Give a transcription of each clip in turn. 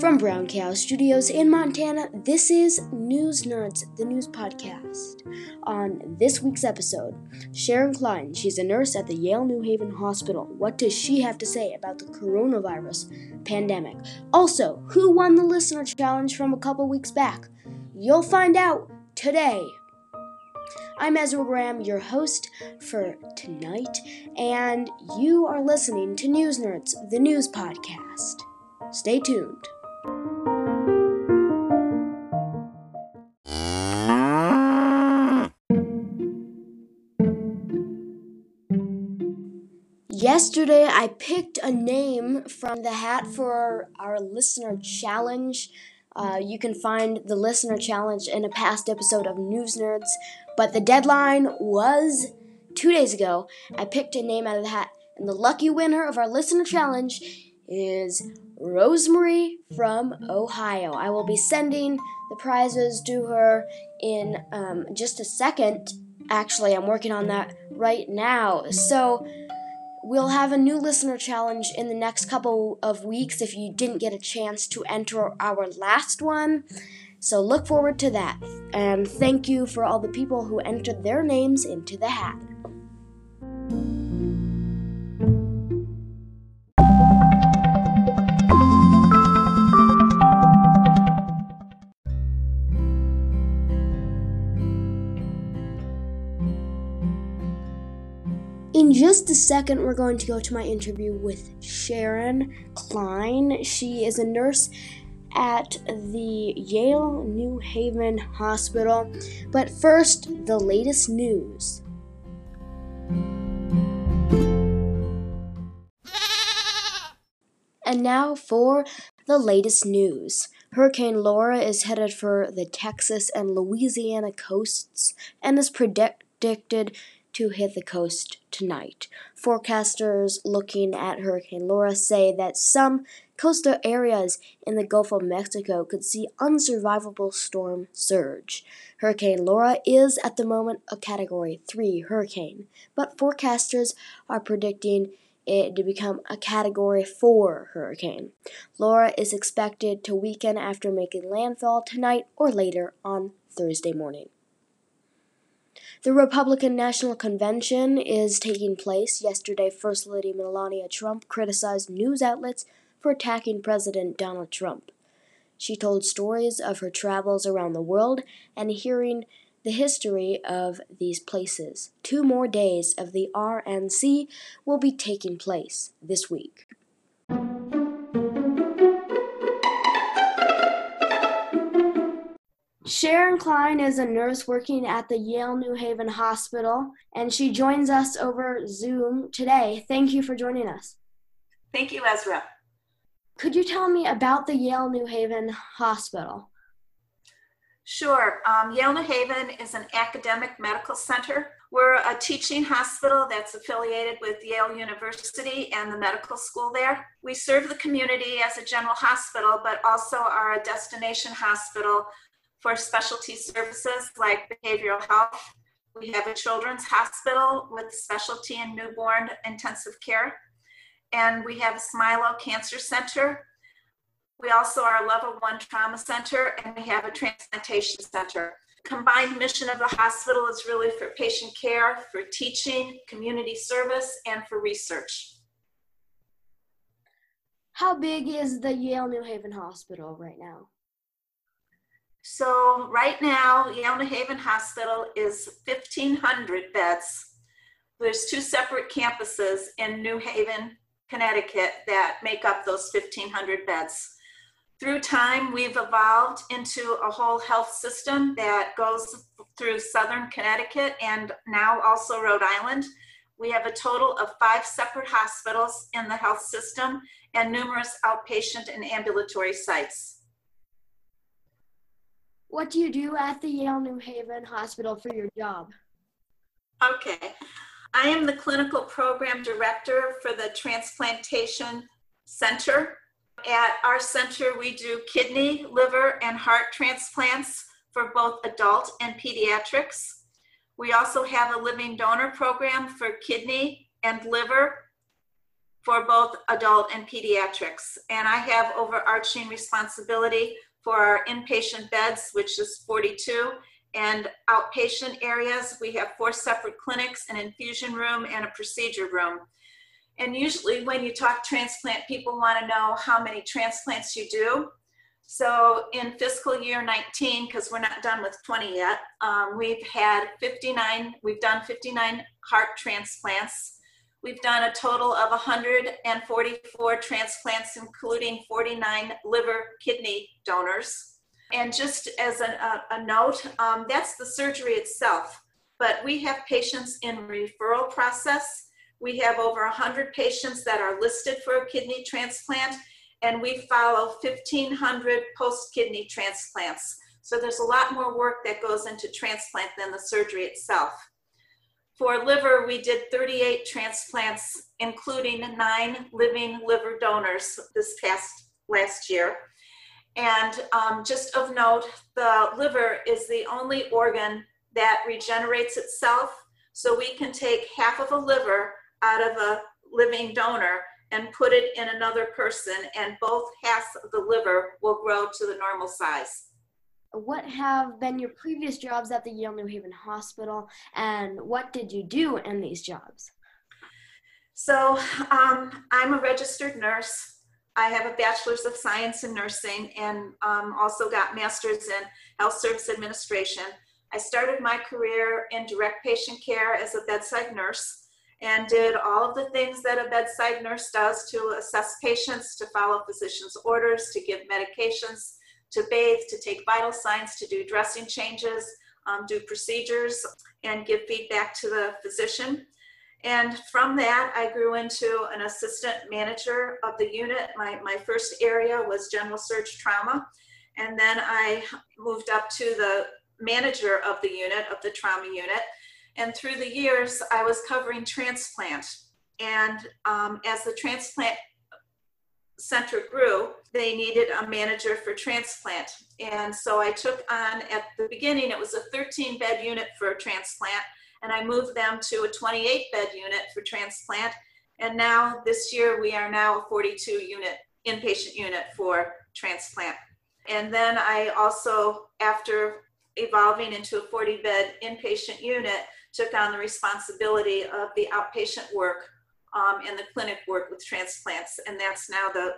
From Brown Cow Studios in Montana, this is News Nerds, the news podcast. On this week's episode, Sharon Klein, she's a nurse at the Yale New Haven Hospital. What does she have to say about the coronavirus pandemic? Also, who won the listener challenge from a couple weeks back? You'll find out today. I'm Ezra Graham, your host for tonight, and you are listening to News Nerds, the news podcast. Stay tuned. Yesterday, I picked a name from the hat for our listener challenge. Uh, you can find the listener challenge in a past episode of News Nerds, but the deadline was two days ago. I picked a name out of the hat, and the lucky winner of our listener challenge is Rosemary from Ohio. I will be sending the prizes to her in um, just a second. Actually, I'm working on that right now. So, we'll have a new listener challenge in the next couple of weeks if you didn't get a chance to enter our last one. So, look forward to that. And thank you for all the people who entered their names into the hat. Just a second, we're going to go to my interview with Sharon Klein. She is a nurse at the Yale New Haven Hospital. But first, the latest news. And now for the latest news. Hurricane Laura is headed for the Texas and Louisiana coasts and is predicted to hit the coast tonight. Forecasters looking at Hurricane Laura say that some coastal areas in the Gulf of Mexico could see unsurvivable storm surge. Hurricane Laura is at the moment a Category 3 hurricane, but forecasters are predicting it to become a Category 4 hurricane. Laura is expected to weaken after making landfall tonight or later on Thursday morning. The Republican National Convention is taking place. Yesterday, First Lady Melania Trump criticized news outlets for attacking President Donald Trump. She told stories of her travels around the world and hearing the history of these places. Two more days of the RNC will be taking place this week. Sharon Klein is a nurse working at the Yale New Haven Hospital, and she joins us over Zoom today. Thank you for joining us. Thank you, Ezra. Could you tell me about the Yale New Haven Hospital? Sure. Um, Yale New Haven is an academic medical center. We're a teaching hospital that's affiliated with Yale University and the medical school there. We serve the community as a general hospital, but also are a destination hospital for specialty services like behavioral health. We have a children's hospital with specialty in newborn intensive care. And we have a Smilow Cancer Center. We also are a level one trauma center and we have a transplantation center. Combined mission of the hospital is really for patient care, for teaching, community service, and for research. How big is the Yale New Haven Hospital right now? So right now, New Haven Hospital is 1,500 beds. There's two separate campuses in New Haven, Connecticut that make up those 1,500 beds. Through time, we've evolved into a whole health system that goes through Southern Connecticut and now also Rhode Island. We have a total of five separate hospitals in the health system and numerous outpatient and ambulatory sites. What do you do at the Yale New Haven Hospital for your job? Okay. I am the clinical program director for the Transplantation Center. At our center, we do kidney, liver, and heart transplants for both adult and pediatrics. We also have a living donor program for kidney and liver for both adult and pediatrics. And I have overarching responsibility for our inpatient beds, which is 42, and outpatient areas. We have four separate clinics, an infusion room, and a procedure room. And usually, when you talk transplant, people want to know how many transplants you do. So, in fiscal year 19, because we're not done with 20 yet, um, we've had 59, we've done 59 heart transplants. We've done a total of 144 transplants, including 49 liver kidney donors. And just as a, a, a note, um, that's the surgery itself. But we have patients in referral process. We have over 100 patients that are listed for a kidney transplant, and we follow 1,500 post kidney transplants. So there's a lot more work that goes into transplant than the surgery itself. For liver, we did 38 transplants, including nine living liver donors this past last year. And um, just of note, the liver is the only organ that regenerates itself. So we can take half of a liver out of a living donor and put it in another person, and both halves of the liver will grow to the normal size what have been your previous jobs at the Yale New Haven Hospital, and what did you do in these jobs? So, um, I'm a registered nurse. I have a bachelor's of science in nursing and um, also got master's in health service administration. I started my career in direct patient care as a bedside nurse and did all of the things that a bedside nurse does to assess patients, to follow physician's orders, to give medications, to bathe, to take vital signs, to do dressing changes, um, do procedures, and give feedback to the physician. And from that, I grew into an assistant manager of the unit. My, my first area was general surge trauma. And then I moved up to the manager of the unit, of the trauma unit. And through the years, I was covering transplant. And um, as the transplant center grew, they needed a manager for transplant. And so I took on, at the beginning, it was a 13 bed unit for transplant, and I moved them to a 28 bed unit for transplant. And now this year, we are now a 42 unit inpatient unit for transplant. And then I also, after evolving into a 40 bed inpatient unit, took on the responsibility of the outpatient work um, and the clinic work with transplants, and that's now the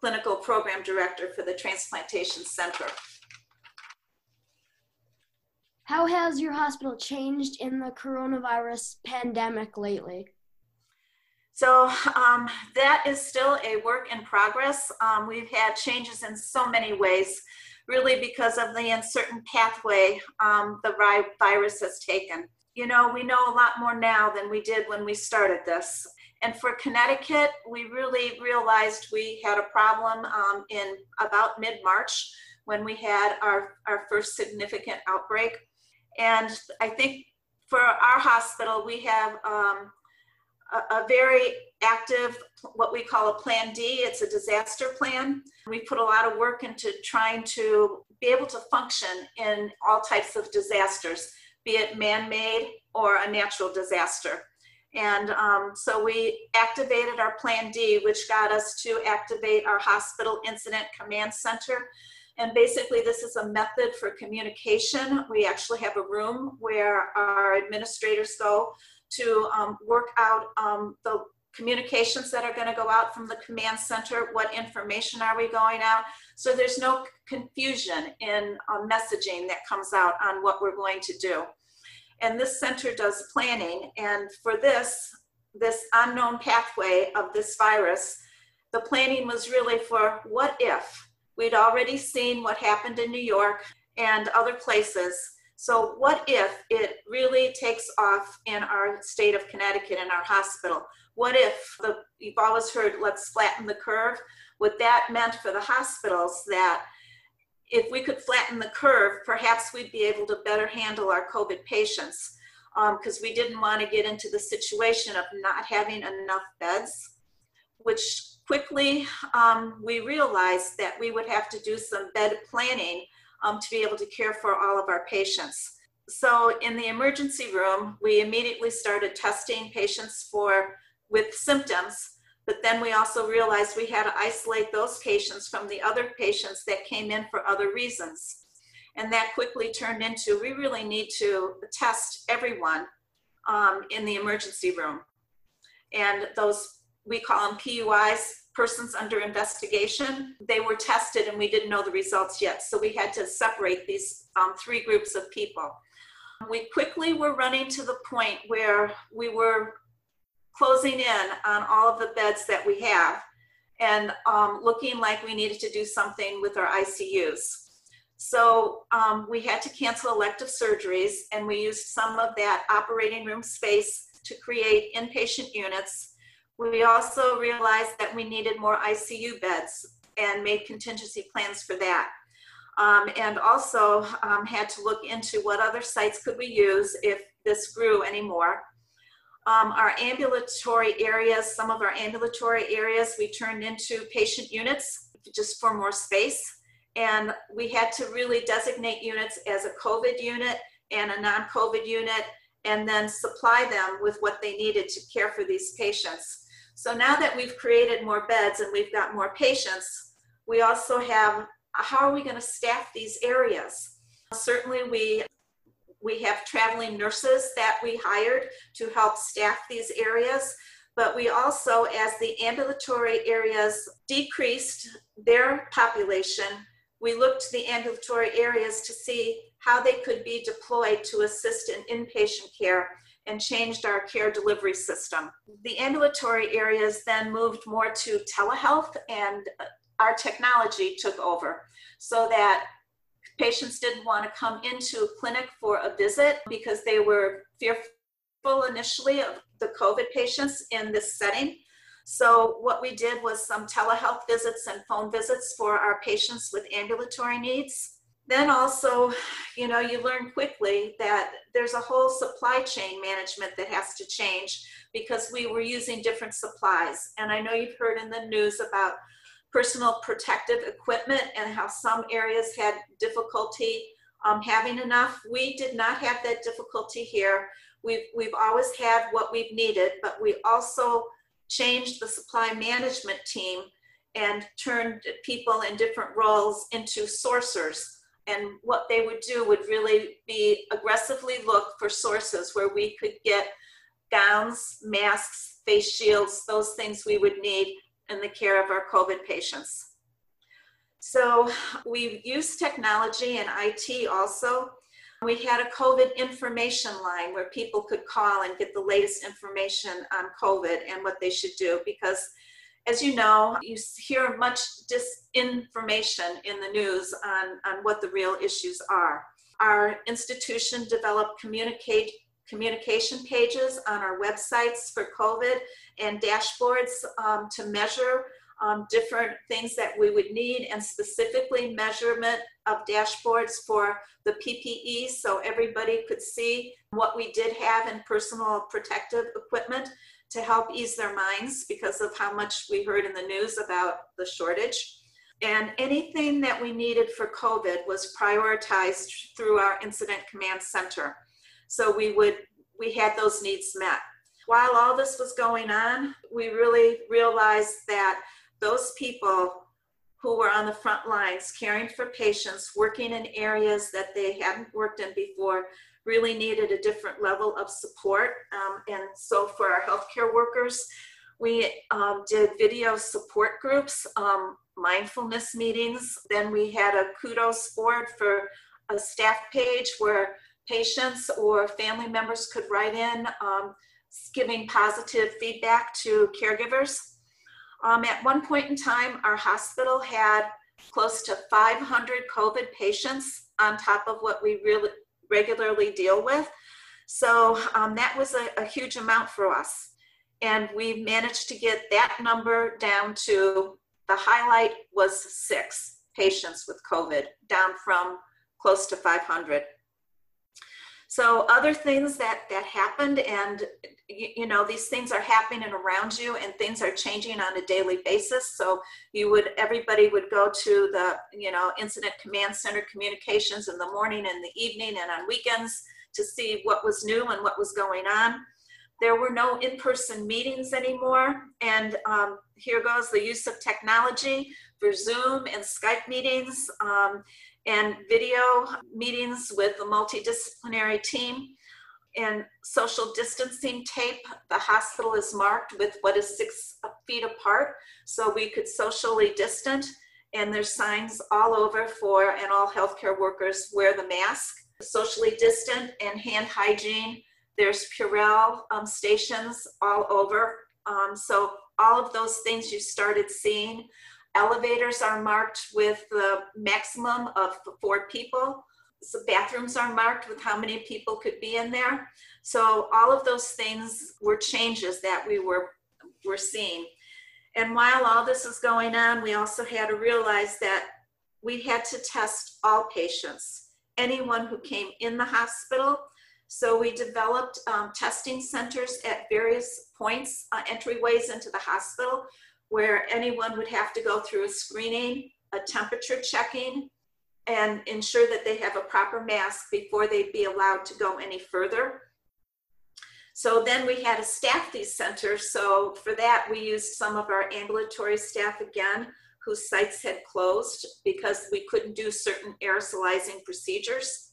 clinical program director for the Transplantation Center. How has your hospital changed in the coronavirus pandemic lately? So um, that is still a work in progress. Um, we've had changes in so many ways, really because of the uncertain pathway um, the virus has taken. You know, we know a lot more now than we did when we started this. And for Connecticut, we really realized we had a problem um, in about mid March when we had our, our first significant outbreak. And I think for our hospital, we have um, a, a, very active, what we call a Plan D. It's a disaster plan. We put a lot of work into trying to be able to function in all types of disasters, be it man made or a natural disaster. And um, so we activated our Plan D, which got us to activate our hospital incident command center. And basically, this is a method for communication. We actually have a room where our administrators go to um, work out um, the communications that are going to go out from the command center. What information are we going out? So there's no confusion in uh, messaging that comes out on what we're going to do. And this center does planning. And for this, this unknown pathway of this virus, the planning was really for what if? We'd already seen what happened in New York and other places. So, what if it really takes off in our state of Connecticut in our hospital? What if the, you've always heard, let's flatten the curve? What that meant for the hospitals that if we could flatten the curve, perhaps we'd be able to better handle our COVID patients because um, we didn't want to get into the situation of not having enough beds, which quickly um, we realized that we would have to do some bed planning um, to be able to care for all of our patients. So in the emergency room, we immediately started testing patients for with symptoms But then we also realized we had to isolate those patients from the other patients that came in for other reasons. And that quickly turned into we really need to test everyone um, in the emergency room. And those, we call them PUIs, persons under investigation, they were tested and we didn't know the results yet. So we had to separate these um, three groups of people. We quickly were running to the point where we were closing in on all of the beds that we have and um, looking like we needed to do something with our ICUs. So um, we had to cancel elective surgeries and we used some of that operating room space to create inpatient units. We also realized that we needed more ICU beds and made contingency plans for that. Um, and also um, had to look into what other sites could we use if this grew anymore. Um, our ambulatory areas, some of our ambulatory areas, we turned into patient units just for more space. And we had to really designate units as a COVID unit and a non COVID unit, and then supply them with what they needed to care for these patients. So now that we've created more beds and we've got more patients, we also have how are we going to staff these areas? Certainly, we we have traveling nurses that we hired to help staff these areas, but we also, as the ambulatory areas decreased their population, we looked to the ambulatory areas to see how they could be deployed to assist in inpatient care and changed our care delivery system. The ambulatory areas then moved more to telehealth and uh, our technology took over so that Patients didn't want to come into a clinic for a visit because they were fearful initially of the COVID patients in this setting. So, what we did was some telehealth visits and phone visits for our patients with ambulatory needs. Then, also, you know, you learn quickly that there's a whole supply chain management that has to change because we were using different supplies. And I know you've heard in the news about personal protective equipment and how some areas had difficulty um, having enough. We did not have that difficulty here. We've, we've always had what we've needed, but we also changed the supply management team and turned people in different roles into sourcers. And what they would do would really be aggressively look for sources where we could get gowns, masks, face shields, those things we would need in the care of our COVID patients. So we use technology and IT also. We had a COVID information line where people could call and get the latest information on COVID and what they should do because as you know, you hear much disinformation in the news on, on what the real issues are. Our institution developed communicate communication pages on our websites for COVID and dashboards um, to measure um, different things that we would need and specifically measurement of dashboards for the PPE so everybody could see what we did have in personal protective equipment to help ease their minds because of how much we heard in the news about the shortage. And anything that we needed for COVID was prioritized through our incident command center. So we would, we had those needs met. While all this was going on, we really realized that those people who were on the front lines caring for patients, working in areas that they hadn't worked in before, really needed a different level of support. Um, and so for our healthcare workers, we um, did video support groups, um, mindfulness meetings. Then we had a kudos board for a staff page where patients or family members could write in um, giving positive feedback to caregivers. Um, at one point in time, our hospital had close to 500 COVID patients on top of what we really regularly deal with. So um, that was a, a huge amount for us. And we managed to get that number down to the highlight was six patients with COVID, down from close to 500. So other things that that happened, and you, you, know these things are happening around you, and things are changing on a daily basis. So you would everybody would go to the you know incident command center communications in the morning and the evening and on weekends to see what was new and what was going on. There were no in person meetings anymore. And um, here goes the use of technology for Zoom and Skype meetings um, and video meetings with the multidisciplinary team. And social distancing tape, the hospital is marked with what is six feet apart, so we could socially distant. And there's signs all over for, and all healthcare workers wear the mask, socially distant and hand hygiene there's Purell um, stations all over. Um, so all of those things you started seeing. Elevators are marked with the maximum of four people. So bathrooms are marked with how many people could be in there. So all of those things were changes that we were, were seeing. And while all this is going on, we also had to realize that we had to test all patients. Anyone who came in the hospital so we developed um, testing centers at various points, uh, entryways into the hospital, where anyone would have to go through a screening, a temperature checking, and ensure that they have a proper mask before they'd be allowed to go any further. So then we had to staff these centers. So for that, we used some of our ambulatory staff again, whose sites had closed because we couldn't do certain aerosolizing procedures.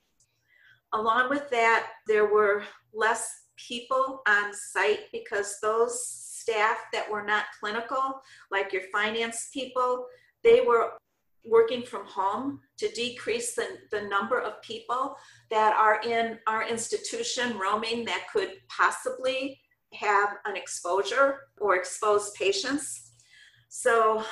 Along with that, there were less people on site because those staff that were not clinical, like your finance people, they were working from home to decrease the, the number of people that are in our institution roaming that could possibly have an exposure or expose patients. So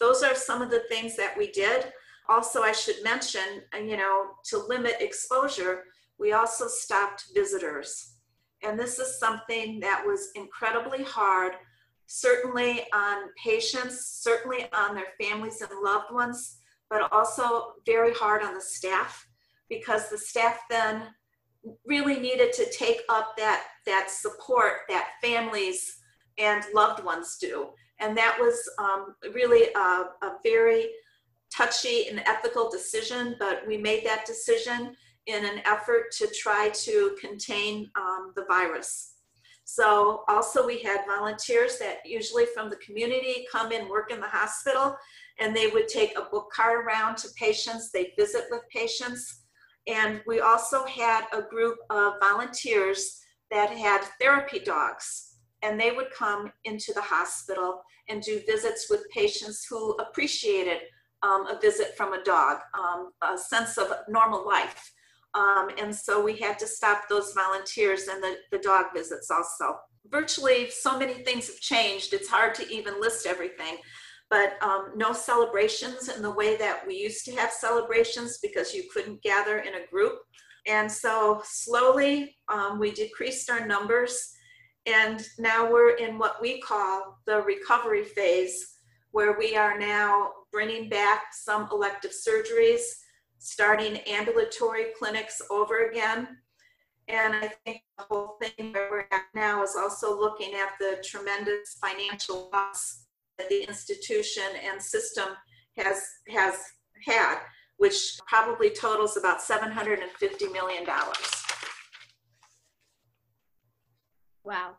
those are some of the things that we did also, I should mention, uh, you know, to limit exposure, we also stopped visitors. And this is something that was incredibly hard, certainly on patients, certainly on their families and loved ones, but also very hard on the staff because the staff then really needed to take up that, that support that families and loved ones do. And that was um, really a, a very touchy and ethical decision, but we made that decision in an effort to try to contain um, the virus. So also we had volunteers that usually from the community come in, work in the hospital, and they would take a book card around to patients, they visit with patients. And we also had a group of volunteers that had therapy dogs, and they would come into the hospital and do visits with patients who appreciated um, a visit from a dog, um, a sense of normal life. Um, and so we had to stop those volunteers and the, the dog visits also. Virtually, so many things have changed, it's hard to even list everything. But um, no celebrations in the way that we used to have celebrations because you couldn't gather in a group. And so slowly um, we decreased our numbers. And now we're in what we call the recovery phase where we are now bringing back some elective surgeries, starting ambulatory clinics over again. And I think the whole thing where we're at now is also looking at the tremendous financial loss that the institution and system has has had, which probably totals about $750 million. Wow.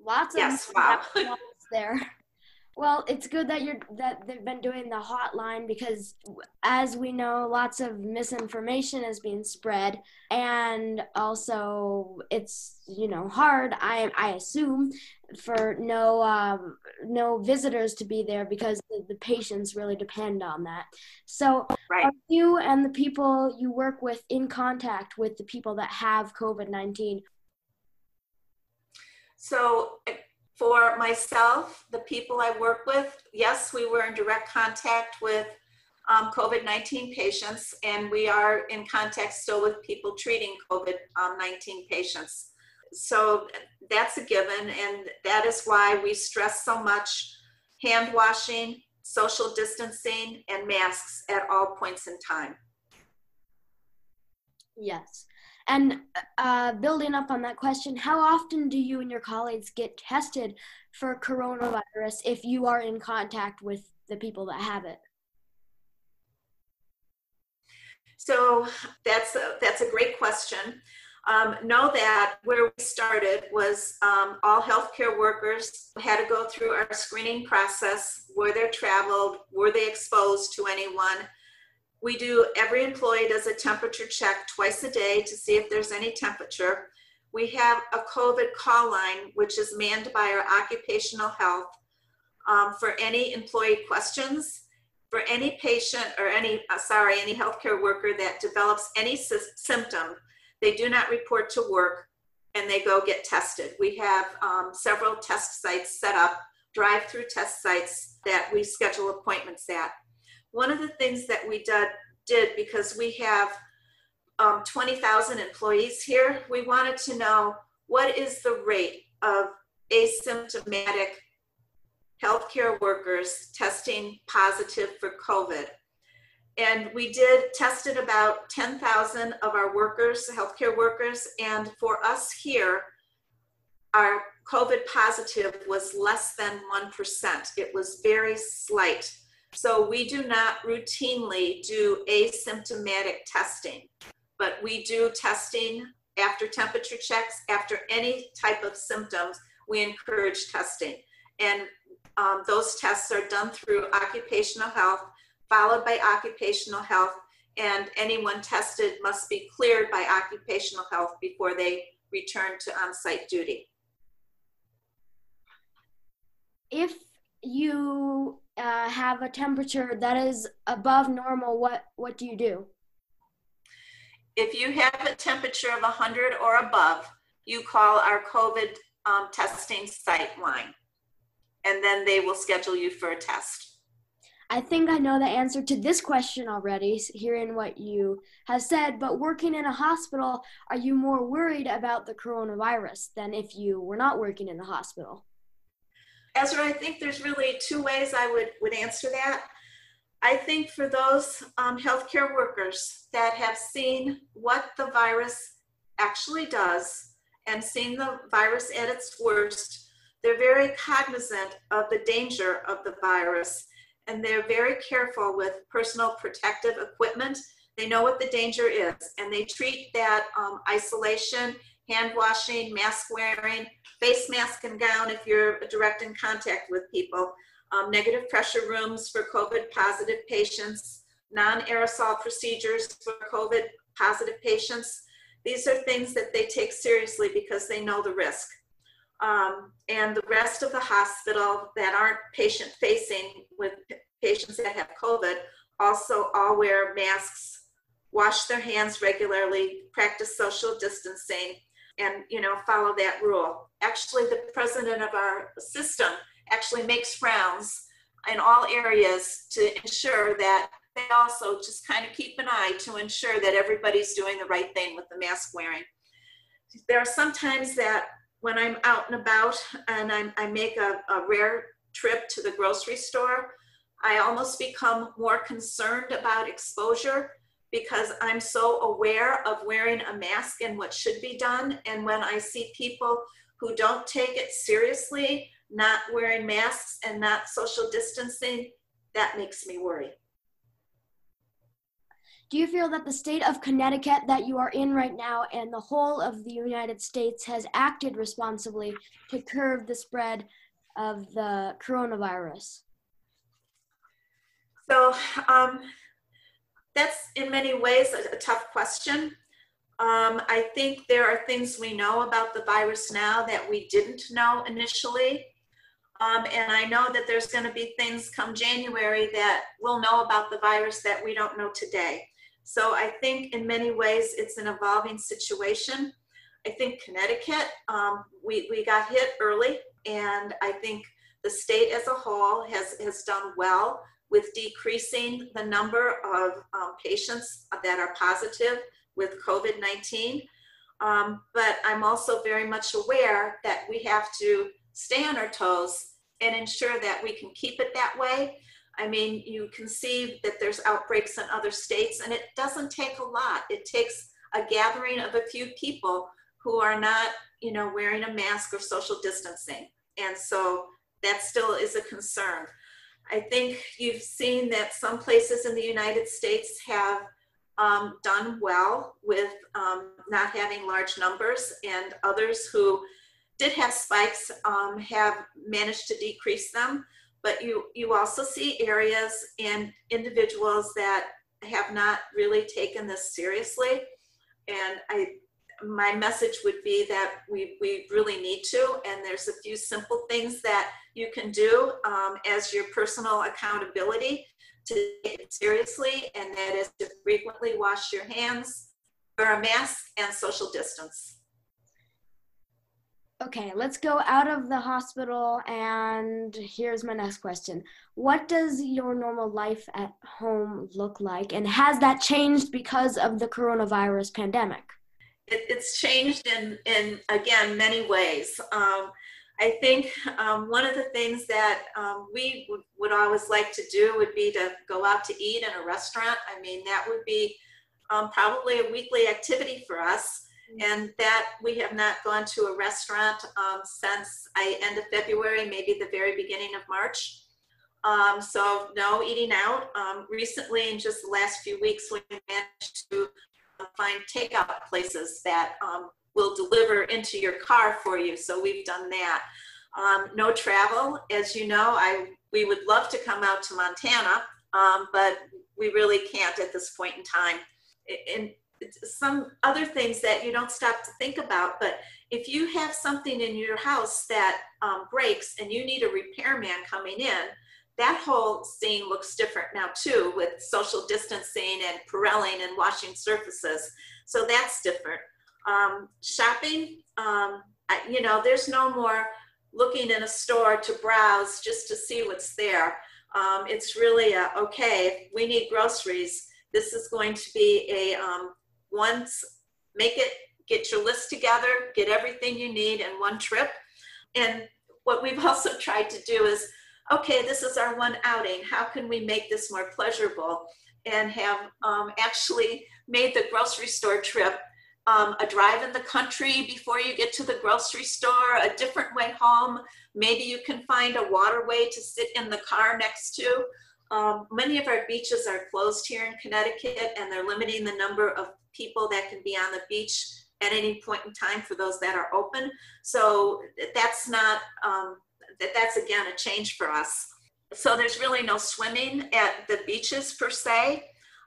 Lots of yes, wow. there. Well, it's good that you're that they've been doing the hotline because as we know, lots of misinformation is being spread and also it's, you know, hard I I assume for no um, no visitors to be there because the, the patients really depend on that. So, right. are you and the people you work with in contact with the people that have COVID-19? So, for myself, the people I work with, yes, we were in direct contact with um, COVID 19 patients, and we are in contact still with people treating COVID 19 patients. So that's a given, and that is why we stress so much hand washing, social distancing, and masks at all points in time. Yes. And uh, building up on that question, how often do you and your colleagues get tested for coronavirus if you are in contact with the people that have it? So that's a, that's a great question. Um, know that where we started was um, all healthcare workers had to go through our screening process, where they traveled, were they exposed to anyone. We do, every employee does a temperature check twice a day to see if there's any temperature. We have a COVID call line, which is manned by our occupational health um, for any employee questions, for any patient or any, uh, sorry, any healthcare worker that develops any sy- symptom they do not report to work and they go get tested. We have um, several test sites set up, drive through test sites that we schedule appointments at. One of the things that we did, did because we have um, 20,000 employees here, we wanted to know what is the rate of asymptomatic healthcare workers testing positive for COVID. And we did tested about 10,000 of our workers, healthcare workers, and for us here, our COVID positive was less than 1%. It was very slight. So we do not routinely do asymptomatic testing, but we do testing after temperature checks, after any type of symptoms, we encourage testing. And um, those tests are done through occupational health followed by occupational health, and anyone tested must be cleared by occupational health before they return to on-site duty. If you uh, have a temperature that is above normal, what what do you do? If you have a temperature of 100 or above, you call our COVID um, testing site line, and then they will schedule you for a test. I think I know the answer to this question already, hearing what you have said, but working in a hospital, are you more worried about the coronavirus than if you were not working in the hospital? Ezra, I think there's really two ways I would, would answer that. I think for those um, healthcare workers that have seen what the virus actually does and seen the virus at its worst, they're very cognizant of the danger of the virus and they're very careful with personal protective equipment. They know what the danger is, and they treat that um, isolation, hand washing, mask wearing, face mask and gown if you're direct in contact with people, um, negative pressure rooms for COVID positive patients, non aerosol procedures for COVID positive patients. These are things that they take seriously because they know the risk. Um, and the rest of the hospital that aren't patient facing with patients that have COVID also all wear masks, wash their hands regularly, practice social distancing, and you know follow that rule. Actually, the president of our system actually makes rounds in all areas to ensure that they also just kind of keep an eye to ensure that everybody's doing the right thing with the mask wearing. There are some times that when I'm out and about and I'm, i make a, a rare trip to the grocery store, I almost become more concerned about exposure because I'm so aware of wearing a mask and what should be done. And when I see people who don't take it seriously, not wearing masks and not social distancing, that makes me worry. Do you feel that the state of Connecticut that you are in right now and the whole of the United States has acted responsibly to curb the spread of the coronavirus? So um, that's in many ways a, a tough question. Um, I think there are things we know about the virus now that we didn't know initially. Um, and I know that there's going to be things come January that we'll know about the virus that we don't know today. So I think in many ways it's an evolving situation. I think Connecticut, um, we, we got hit early, and I think the state as a whole has, has done well with decreasing the number of um, patients that are positive with COVID 19. Um, but I'm also very much aware that we have to stay on our toes and ensure that we can keep it that way. I mean, you can see that there's outbreaks in other states, and it doesn't take a lot. It takes a gathering of a few people who are not, you know, wearing a mask or social distancing. And so that still is a concern. I think you've seen that some places in the United States have um, done well with um, not having large numbers, and others who did have spikes um, have managed to decrease them. But you, you also see areas and individuals that have not really taken this seriously. And I, my message would be that we, we really need to, and there's a few simple things that you can do um, as your personal accountability to take it seriously, and that is to frequently wash your hands, wear a mask, and social distance. Okay, let's go out of the hospital and here's my next question. What does your normal life at home look like and has that changed because of the coronavirus pandemic? It, it's changed in, in, again, many ways. Um, I think um, one of the things that um, we would, would, always like to do would be to go out to eat in a restaurant. I mean, that would be um, probably a weekly activity for us. Mm-hmm. And that we have not gone to a restaurant um, since I end of February, maybe the very beginning of March. Um, so no eating out. Um, recently, in just the last few weeks, we managed to find takeout places that will deliver into your car for you. So we've done that. Um, no travel, as you know, I we would love to come out to Montana, um, but we really can't at this point in time. And some other things that you don't stop to think about, but if you have something in your house that um, breaks and you need a repairman coming in, that whole scene looks different now too with social distancing and Purelling and washing surfaces. So that's different. Um, shopping, um, I, you know, there's no more looking in a store to browse just to see what's there. Um, it's really a, okay, we need groceries. This is going to be a um, once, make it, get your list together, get everything you need in one trip. And what we've also tried to do is, okay, this is our one outing. How can we make this more pleasurable? And have um, actually made the grocery store trip um, a drive in the country before you get to the grocery store, a different way home. Maybe you can find a waterway to sit in the car next to. Um, many of our beaches are closed here in Connecticut and they're limiting the number of people that can be on the beach at any point in time for those that are open. So that's not, um, that, that's again a change for us. So there's really no swimming at the beaches per se.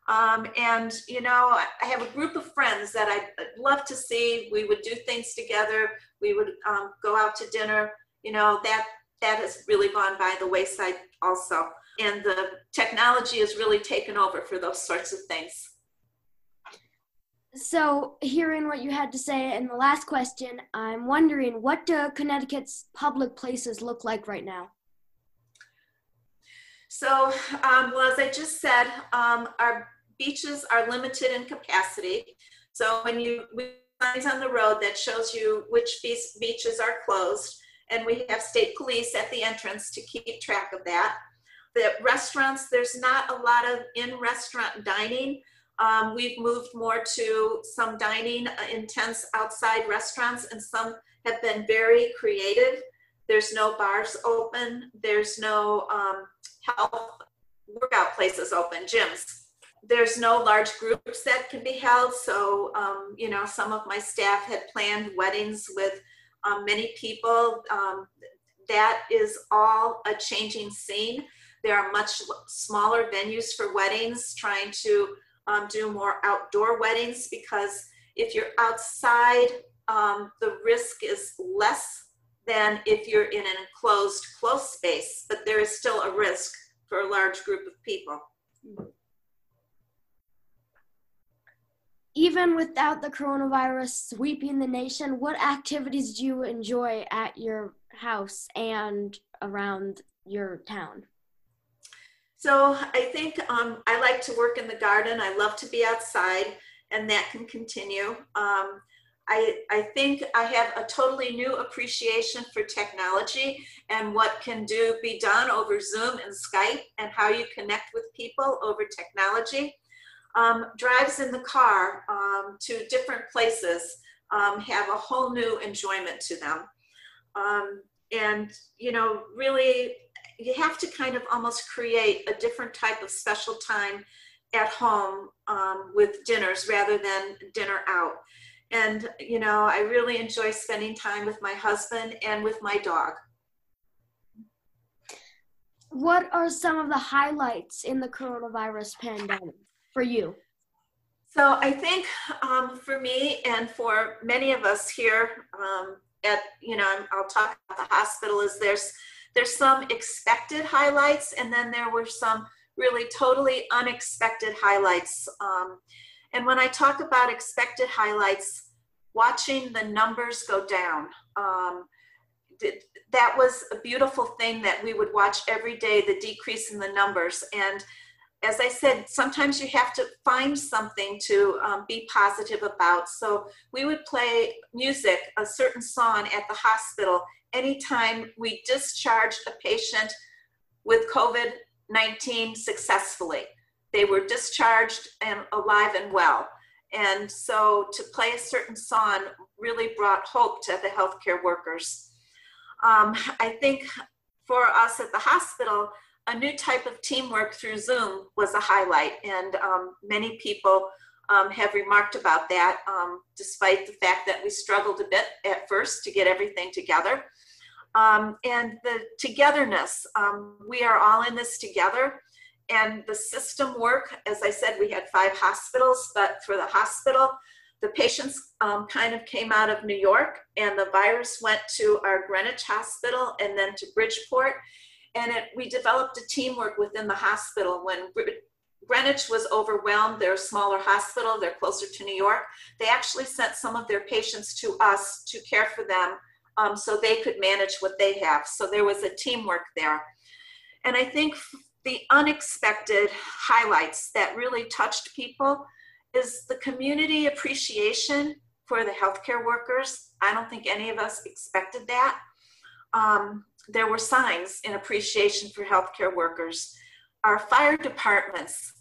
Um, and, you know, I have a group of friends that I'd love to see. We would do things together. We would um, go out to dinner. You know, that, that has really gone by the wayside also. And the technology has really taken over for those sorts of things. So, hearing what you had to say in the last question, I'm wondering what do Connecticut's public places look like right now? So, um, well, as I just said, um, our beaches are limited in capacity. So when you we signs on the road that shows you which beaches are closed, and we have state police at the entrance to keep track of that. The restaurants, there's not a lot of in-restaurant dining. Um, we've moved more to some dining uh, intense outside restaurants, and some have been very creative. There's no bars open. There's no um, health workout places open, gyms there's no large groups that can be held. So, um, you know, some of my staff had planned weddings with um, many people. Um, that is all a changing scene. There are much smaller venues for weddings, trying to um, do more outdoor weddings because if you're outside, um, the risk is less than if you're in an enclosed, close space, but there is still a risk for a large group of people. even without the coronavirus sweeping the nation, what activities do you enjoy at your house and around your town? So I think um, I like to work in the garden. I love to be outside, and that can continue. Um, I, I think I have a totally new appreciation for technology and what can do be done over Zoom and Skype and how you connect with people over technology um, drives in the car um, to different places um, have a whole new enjoyment to them. Um, and, you know, really, you have to kind of almost create a different type of special time at home um, with dinners rather than dinner out. And, you know, I really enjoy spending time with my husband and with my dog. What are some of the highlights in the coronavirus pandemic for you? So I think um, for me and for many of us here um, at, you know, I'll talk about the hospital is there's, there's some expected highlights and then there were some really totally unexpected highlights. Um, and when I talk about expected highlights, watching the numbers go down, um, that was a beautiful thing that we would watch every day, the decrease in the numbers. And as I said, sometimes you have to find something to um, be positive about. So we would play music, a certain song at the hospital anytime we discharged a patient with COVID 19 successfully. They were discharged and alive and well. And so to play a certain song really brought hope to the healthcare workers. Um, I think for us at the hospital, a new type of teamwork through Zoom was a highlight, and um, many people um, have remarked about that, um, despite the fact that we struggled a bit at first to get everything together. Um, and the togetherness, um, we are all in this together. And the system work, as I said, we had five hospitals, but for the hospital, the patients um, kind of came out of New York and the virus went to our Greenwich hospital and then to Bridgeport. And it, we developed a teamwork within the hospital. When Greenwich was overwhelmed, they're a smaller hospital, they're closer to New York. They actually sent some of their patients to us to care for them um, so they could manage what they have. So there was a teamwork there. And I think the unexpected highlights that really touched people is the community appreciation for the healthcare workers. I don't think any of us expected that. Um, there were signs in appreciation for healthcare workers. Our fire departments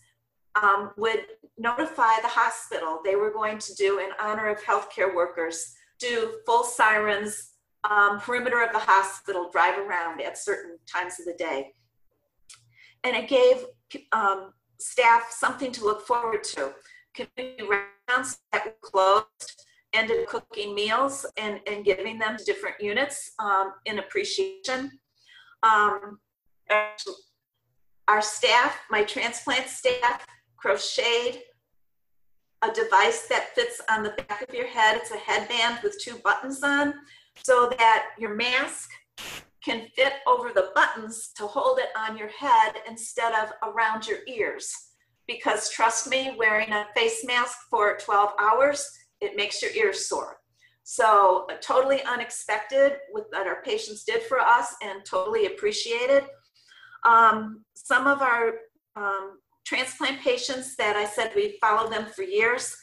um, would notify the hospital they were going to do in honor of healthcare workers, do full sirens, um, perimeter of the hospital, drive around at certain times of the day. And it gave um, staff something to look forward to. Community restaurants that were closed ended cooking meals and, and giving them to different units um, in appreciation. Um, our staff, my transplant staff, crocheted a device that fits on the back of your head. It's a headband with two buttons on so that your mask can fit over the buttons to hold it on your head instead of around your ears. Because trust me, wearing a face mask for 12 hours, it makes your ears sore. So uh, totally unexpected with that our patients did for us and totally appreciated. Um, some of our um, transplant patients that I said we followed them for years,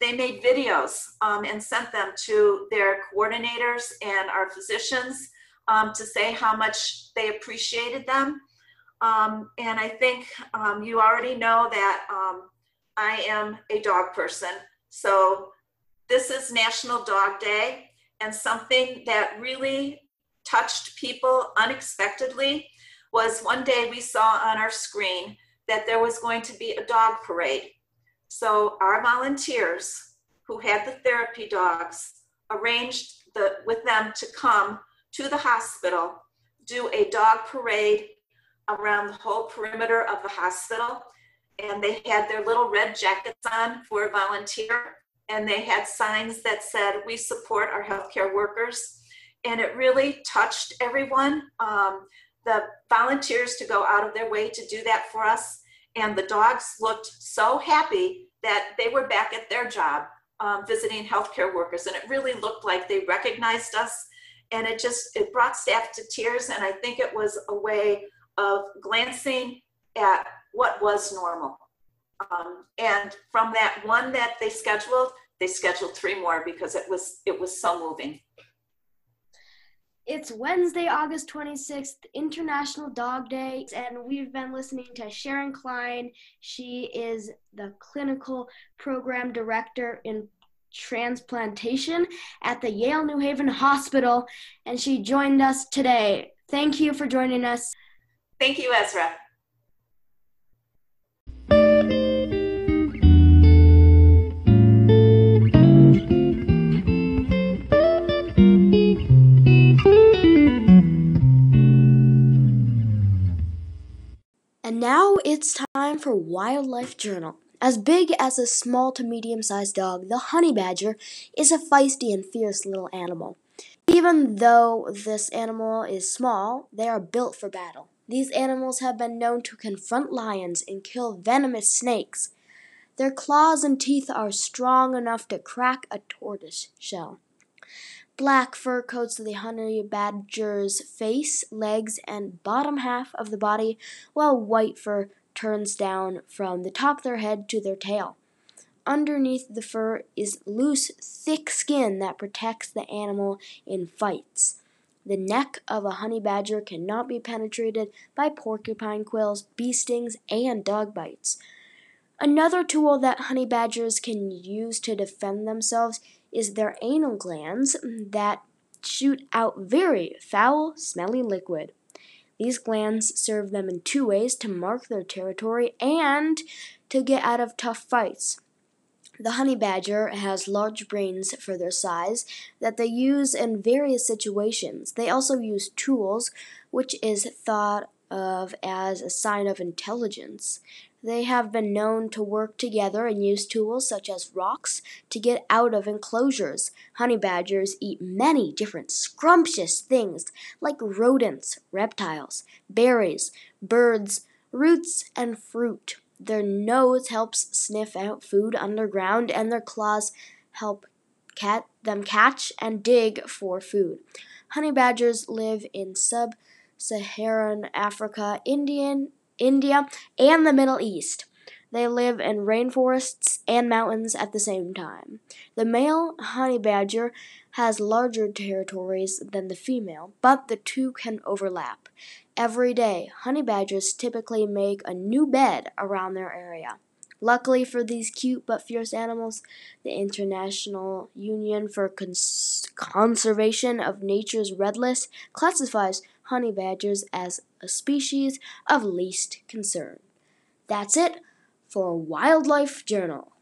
they made videos um, and sent them to their coordinators and our physicians um, to say how much they appreciated them. Um, and I think um, you already know that I am a dog person. So this is National Dog Day and something that really touched people unexpectedly was one day we saw on our screen that there was going to be a dog parade. So our volunteers who had the therapy dogs arranged the, with them to come to the hospital, do a dog parade around the whole perimeter of the hospital. And they had their little red jackets on for a volunteer. And they had signs that said, We support our healthcare workers. And it really touched everyone. Um, the volunteers to go out of their way to do that for us. And the dogs looked so happy that they were back at their job um, visiting healthcare workers. And it really looked like they recognized us and it just it brought staff to tears and i think it was a way of glancing at what was normal um, and from that one that they scheduled they scheduled three more because it was it was so moving it's Wednesday, August 26th, International Dog Day, and we've been listening to Sharon Klein. She is the clinical program director in transplantation at the Yale New Haven Hospital, and she joined us today. Thank you for joining us. Thank you, Ezra. And now it's time for Wildlife Journal. As big as a small to medium sized dog, the honey badger is a feisty and fierce little animal. Even though this animal is small, they are built for battle. These animals have been known to confront lions and kill venomous snakes. Their claws and teeth are strong enough to crack a tortoise shell. Black fur coats the honey badger's face, legs, and bottom half of the body, while white fur turns down from the top of their head to their tail. Underneath the fur is loose, thick skin that protects the animal in fights. The neck of a honey badger cannot be penetrated by porcupine quills, bee stings, and dog bites. Another tool that honey badgers can use to defend themselves is their anal glands that shoot out very foul, smelly liquid. These glands serve them in two ways to mark their territory and to get out of tough fights. The honey badger has large brains for their size that they use in various situations. They also use tools, which is thought of as a sign of intelligence. They have been known to work together and use tools such as rocks to get out of enclosures. Honey badgers eat many different scrumptious things like rodents, reptiles, berries, birds, roots, and fruit. Their nose helps sniff out food underground, and their claws help cat them catch and dig for food. Honey badgers live in sub Saharan Africa, Indian, India, and the Middle East. They live in rainforests and mountains at the same time. The male honey badger has larger territories than the female, but the two can overlap. Every day, honey badgers typically make a new bed around their area. Luckily for these cute but fierce animals, the International Union for Cons- Conservation of Nature's Red List classifies honey badgers as a species of least concern. That's it for Wildlife Journal.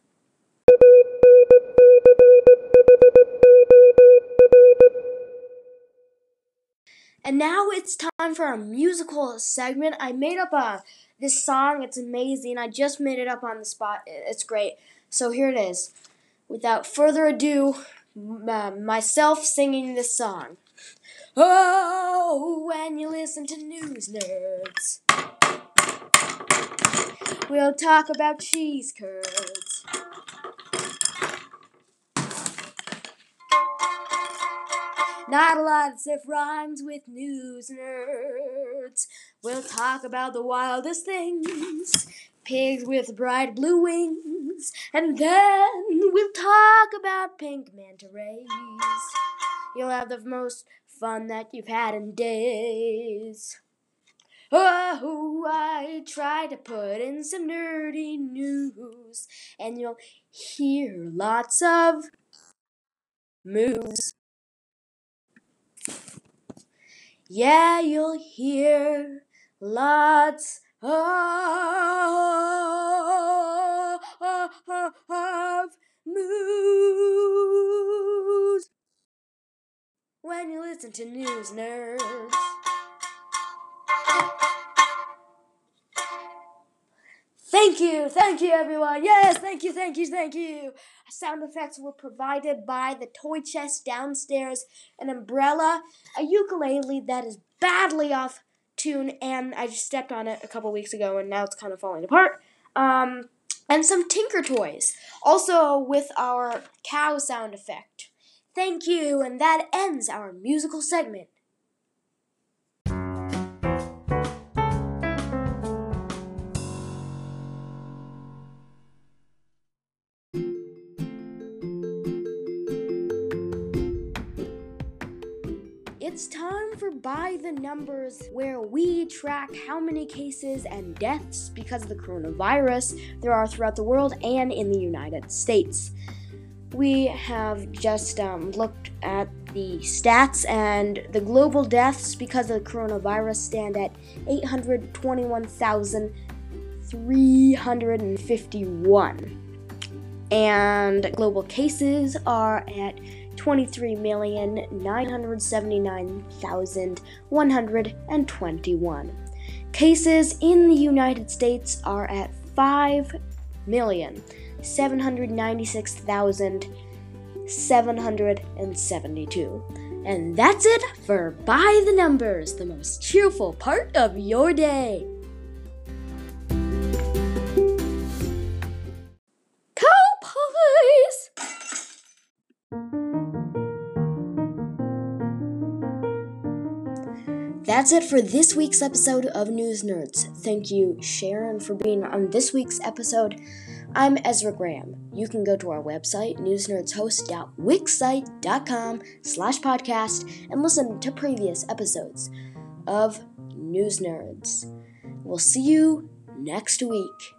And now it's time for a musical segment. I made up a this song. It's amazing. I just made it up on the spot. It's great. So here it is. Without further ado, uh, myself singing this song. Oh, when you listen to news nerds, we'll talk about cheese curds. Not a lot stuff rhymes with news nerds. We'll talk about the wildest things. Pigs with bright blue wings. And then we'll talk about pink manta rays. You'll have the most fun that you've had in days. Oh, I try to put in some nerdy news, and you'll hear lots of moves. Yeah, you'll hear lots of, moves when you listen to news nerds. Thank you, thank you, everyone. Yes, thank you, thank you, thank you. Sound effects were provided by the toy chest downstairs, an umbrella, a ukulele that is badly off tune, and I just stepped on it a couple weeks ago, and now it's kind of falling apart. Um, and some Tinker toys, also with our cow sound effect. Thank you, and that ends our musical segment. It's time for By the Numbers, where we track how many cases and deaths because of the coronavirus there are throughout the world and in the United States. We have just um, looked at the stats, and the global deaths because of the coronavirus stand at 821,351. And global cases are at 23,979,121. Cases in the United States are at 5,796,772. And that's it for By the Numbers, the most cheerful part of your day. That's it for this week's episode of News Nerds. Thank you, Sharon, for being on this week's episode. I'm Ezra Graham. You can go to our website, newsnerdshost.wixsite.com slash podcast, and listen to previous episodes of News Nerds. We'll see you next week.